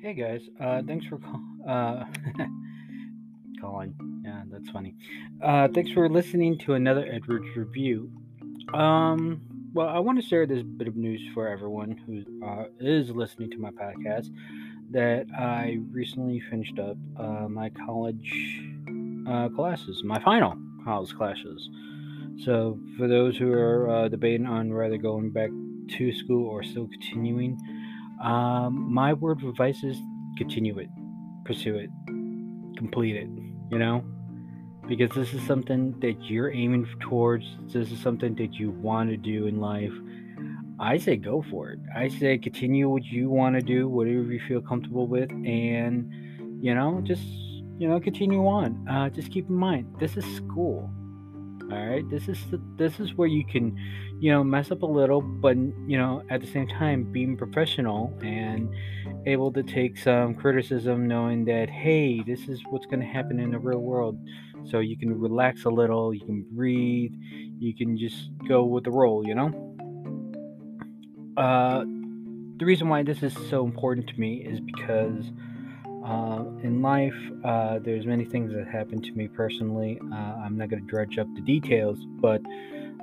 Hey guys, uh, thanks for call- uh, calling. Yeah, that's funny. Uh, thanks for listening to another Edwards review. Um, well, I want to share this bit of news for everyone who uh, is listening to my podcast that I recently finished up uh, my college uh, classes, my final college classes. So, for those who are uh, debating on whether going back to school or still continuing, um, my word of advice is continue it, pursue it, complete it, you know? Because this is something that you're aiming towards, this is something that you want to do in life. I say go for it. I say continue what you want to do, whatever you feel comfortable with, and, you know, just, you know, continue on. Uh, just keep in mind, this is school all right this is the, this is where you can you know mess up a little but you know at the same time being professional and able to take some criticism knowing that hey this is what's going to happen in the real world. So you can relax a little you can breathe you can just go with the role you know? Uh the reason why this is so important to me is because uh, in life, uh, there's many things that happen to me personally. Uh, I'm not going to dredge up the details, but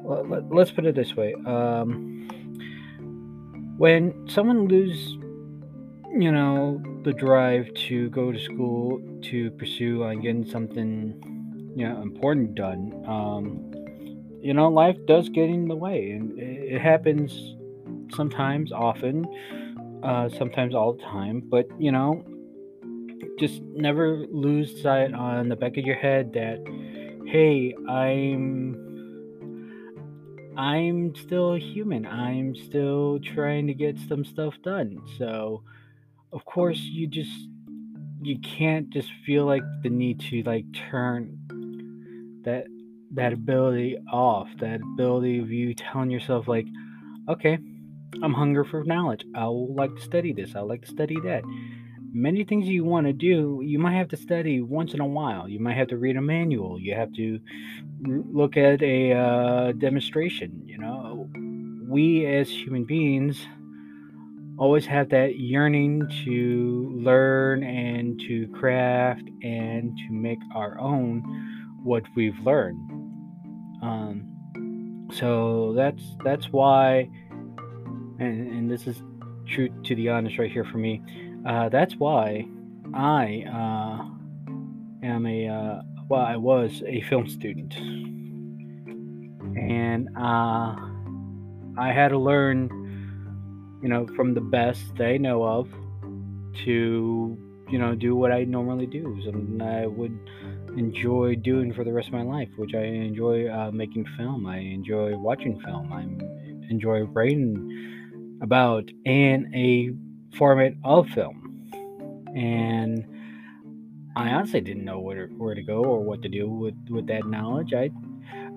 let, us put it this way: um, when someone loses, you know, the drive to go to school to pursue on getting something, you know, important done, um, you know, life does get in the way, and it, it happens sometimes, often, uh, sometimes all the time. But you know, just never lose sight on the back of your head that hey i'm i'm still a human. I'm still trying to get some stuff done. So of course you just you can't just feel like the need to like turn that that ability off that ability of you telling yourself like okay i'm hungry for knowledge. I would like to study this. I would like to study that many things you want to do, you might have to study once in a while. You might have to read a manual. You have to look at a uh, demonstration. You know, we as human beings always have that yearning to learn and to craft and to make our own what we've learned. Um, so that's that's why, and, and this is true to the honest right here for me uh, that's why I uh, am a, uh, well, I was a film student. And uh, I had to learn, you know, from the best they know of to, you know, do what I normally do. Something I would enjoy doing for the rest of my life, which I enjoy uh, making film. I enjoy watching film. I enjoy writing about and a format of film. And I honestly didn't know where to, where to go or what to do with, with that knowledge. I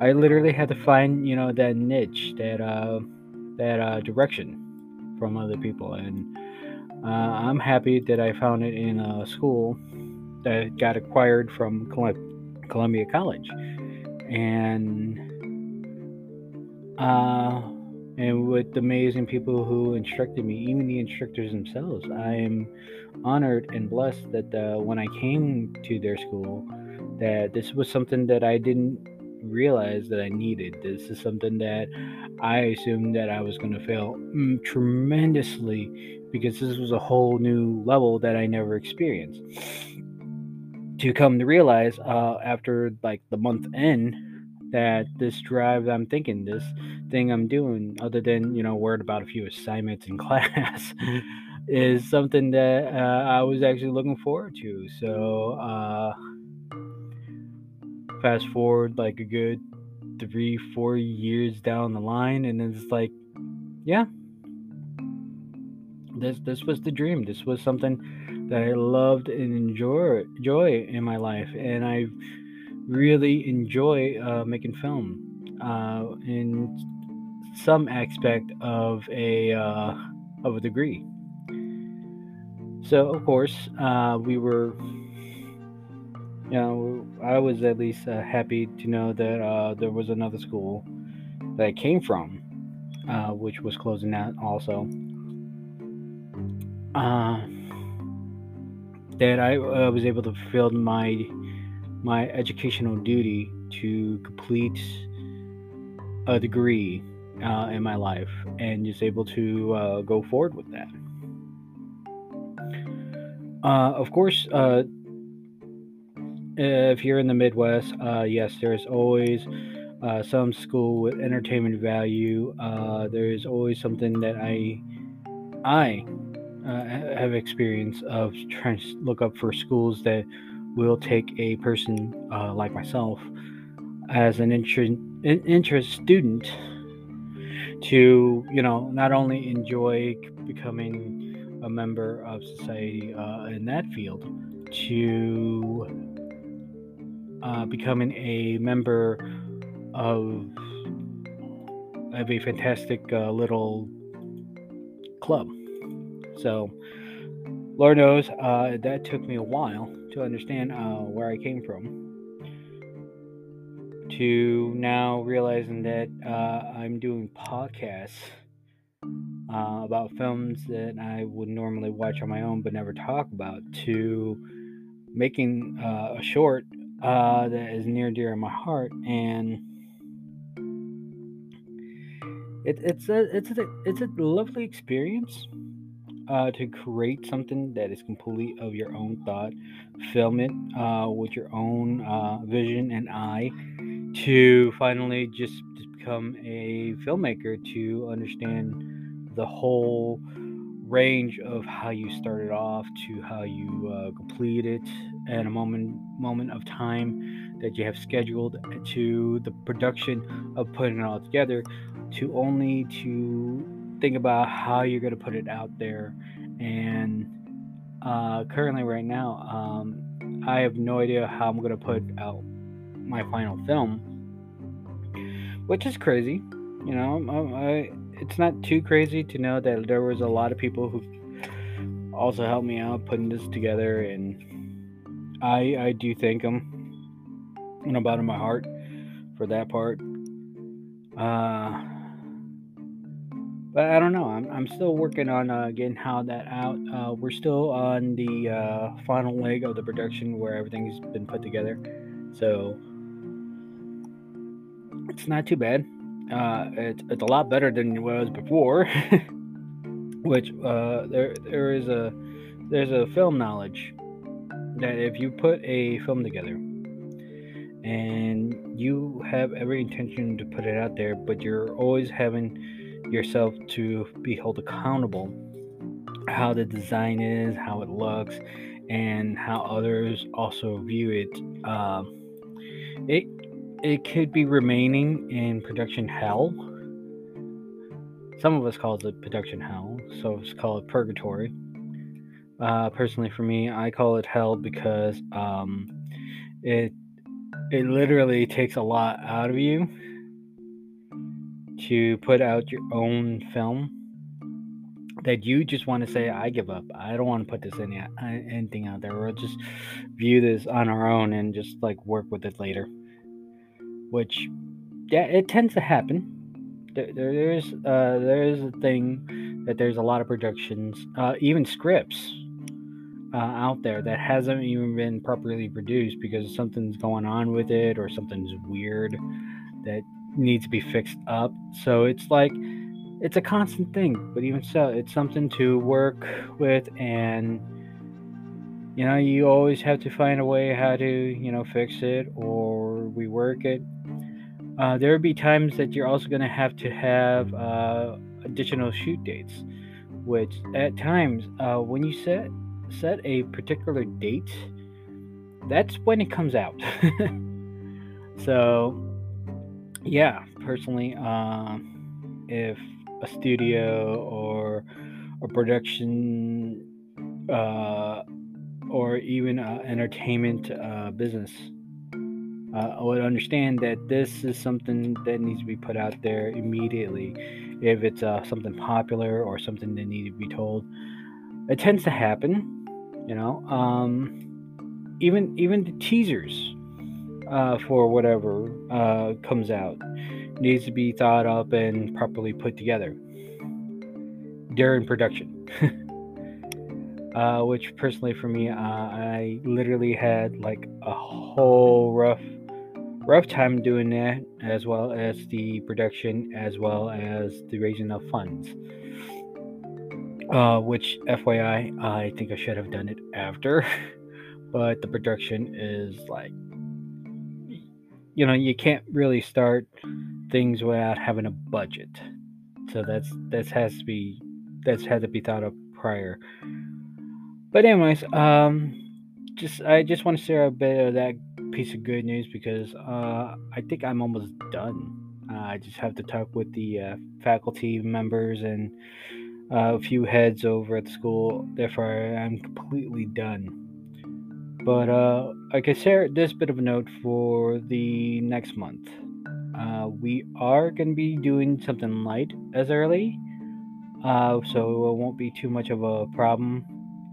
I literally had to find you know that niche, that uh, that uh, direction from other people, and uh, I'm happy that I found it in a school that got acquired from Columbia College, and uh, and with amazing people who instructed me, even the instructors themselves. I am honored and blessed that uh, when I came to their school, that this was something that I didn't realize that I needed. This is something that I assumed that I was going to fail mm, tremendously because this was a whole new level that I never experienced. To come to realize uh, after like the month end that this drive I'm thinking, this thing I'm doing, other than, you know, worried about a few assignments in class, is something that uh, I was actually looking forward to. So, uh, fast forward like a good three, four years down the line, and then it's like, yeah, this this was the dream. This was something that I loved and enjoy joy in my life, and I really enjoy uh, making film uh, in some aspect of a uh, of a degree. So of course uh, we were, you know, I was at least uh, happy to know that uh, there was another school that I came from, which was closing out also. That I was able to fulfill my my educational duty to complete a degree uh, in my life and just able to uh, go forward with that. Uh, of course, uh, if you're in the Midwest, uh, yes, there's always uh, some school with entertainment value. there's always something that I I have experience of trying to look up for schools that will take a person like myself as an interest interest student to you know not only enjoy becoming a member of society uh, in that field to uh, becoming a member of of a fantastic uh, little club. So lord knows uh, that took me a while to understand uh, where i came from to now realizing that uh, I'm doing podcasts uh, about films that I would normally watch on my own but never talk about, to making uh, a short uh, that is near dear in my heart, and it, it's a it's a it's a lovely experience. Uh, to create something that is completely of your own thought, film it uh, with your own uh, vision and eye, to finally just, become a filmmaker to understand the whole range of how you started off to how you uh, complete it and a moment moment of time that you have scheduled to the production of putting it all together to only to think about how you're going to put it out there and uh, currently right now um, i have no idea how i'm going to put out my final film, which is crazy. You know, I, it's not too crazy to know that there was a lot of people who also helped me out putting this together, and I I do thank them in the bottom of my heart for that part. Uh, but I don't know. I'm, I'm still working on uh, getting how that out. Uh, we're still on the uh, final leg of the production where everything's been put together. So it's not too bad. Uh, it's it's a lot better than it was before. Which uh, there there is a there's a film knowledge that if you put a film together and you have every intention to put it out there, but you're always having yourself to be held accountable how the design is, how it looks, and how others also view it. Uh, it it could be remaining in production hell. Some of us call it production hell, so it's called purgatory. Uh, personally, for me, I call it hell because um, it it literally takes a lot out of you to put out your own film that you just want to say i give up. I don't want to put this in anything out there. We'll just view this on our own and just like work with it later. Which yeah, it tends to happen. There, there is uh, there is a thing that there's a lot of productions, uh, even scripts uh, out there that hasn't even been properly produced because something's going on with it or something's weird that needs to be fixed up. So it's like it's a constant thing, but even so, it's something to work with and you know you always have to find a way how to you know fix it or rework it uh, there will be times that you're also going to have to have uh, additional shoot dates, which at times uh, when you set set a particular date, that's when it comes out. so, yeah, personally, um, if a studio or a production uh, or even an entertainment uh, business uh, would understand that this is something that needs to be put out there immediately. If it's uh, something popular or something that needs to be told, it tends to happen. You know, um, even even the teasers uh, for whatever uh, comes out needs to be thought up and properly put together during production. uh, which personally for me, uh, I literally had like a whole rough, rough time doing that, as well as the production, as well as the raising of funds. Uh, which, FYI, I think I should have done it after, but the production is like, you know, you can't really start things without having a budget. So that's that has to be that's had to be thought of prior. But anyways, um, just I just want to share a bit of that piece of good news because uh, I think I'm almost done. Uh, I just have to talk with the uh, faculty members and uh, a few heads over at the school. Therefore, I'm completely done. But uh, I can share this bit of a note for the next month. Uh, we are going to be doing something light as early, uh, so it won't be too much of a problem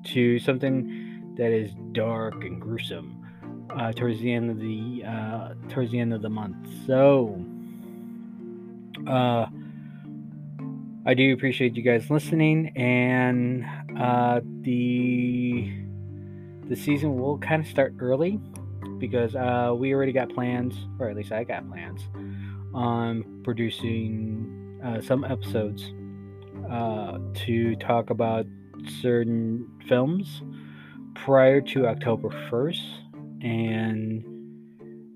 to something that is dark and gruesome uh, towards the end of the uh, towards the end of the month. So, uh, I do appreciate you guys listening, and uh, the the season will kind of start early because uh, we already got plans, or at least I got plans on producing uh, some episodes uh, to talk about certain films prior to October 1st, and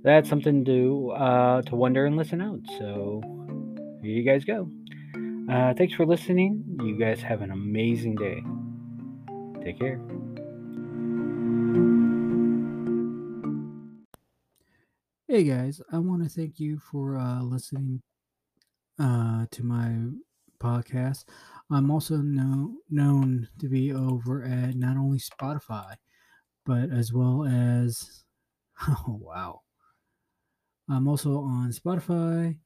that's something to uh, to wonder and listen out. So here you guys go. Uh, thanks for listening. You guys have an amazing day. Take care. Hey guys, I want to thank you for uh, listening uh, to my podcast. I'm also know, known to be over at not only Spotify, but as well as, oh wow, I'm also on Spotify,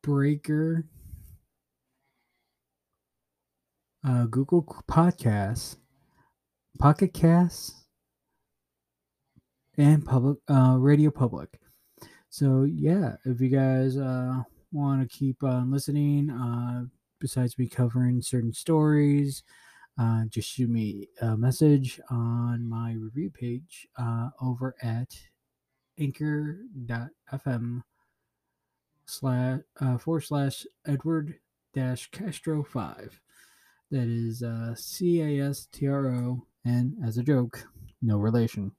Breaker, uh, Google Podcasts, Pocket Casts, and Public uh, Radio Public. So yeah, if you guys uh, want to keep on listening, uh, besides me covering certain stories, uh, just shoot me a message on my review page uh, over at anchor.fm slash uh, forward slash Edward dash Castro five. That is uh, C A S T R O, and as a joke, no relation.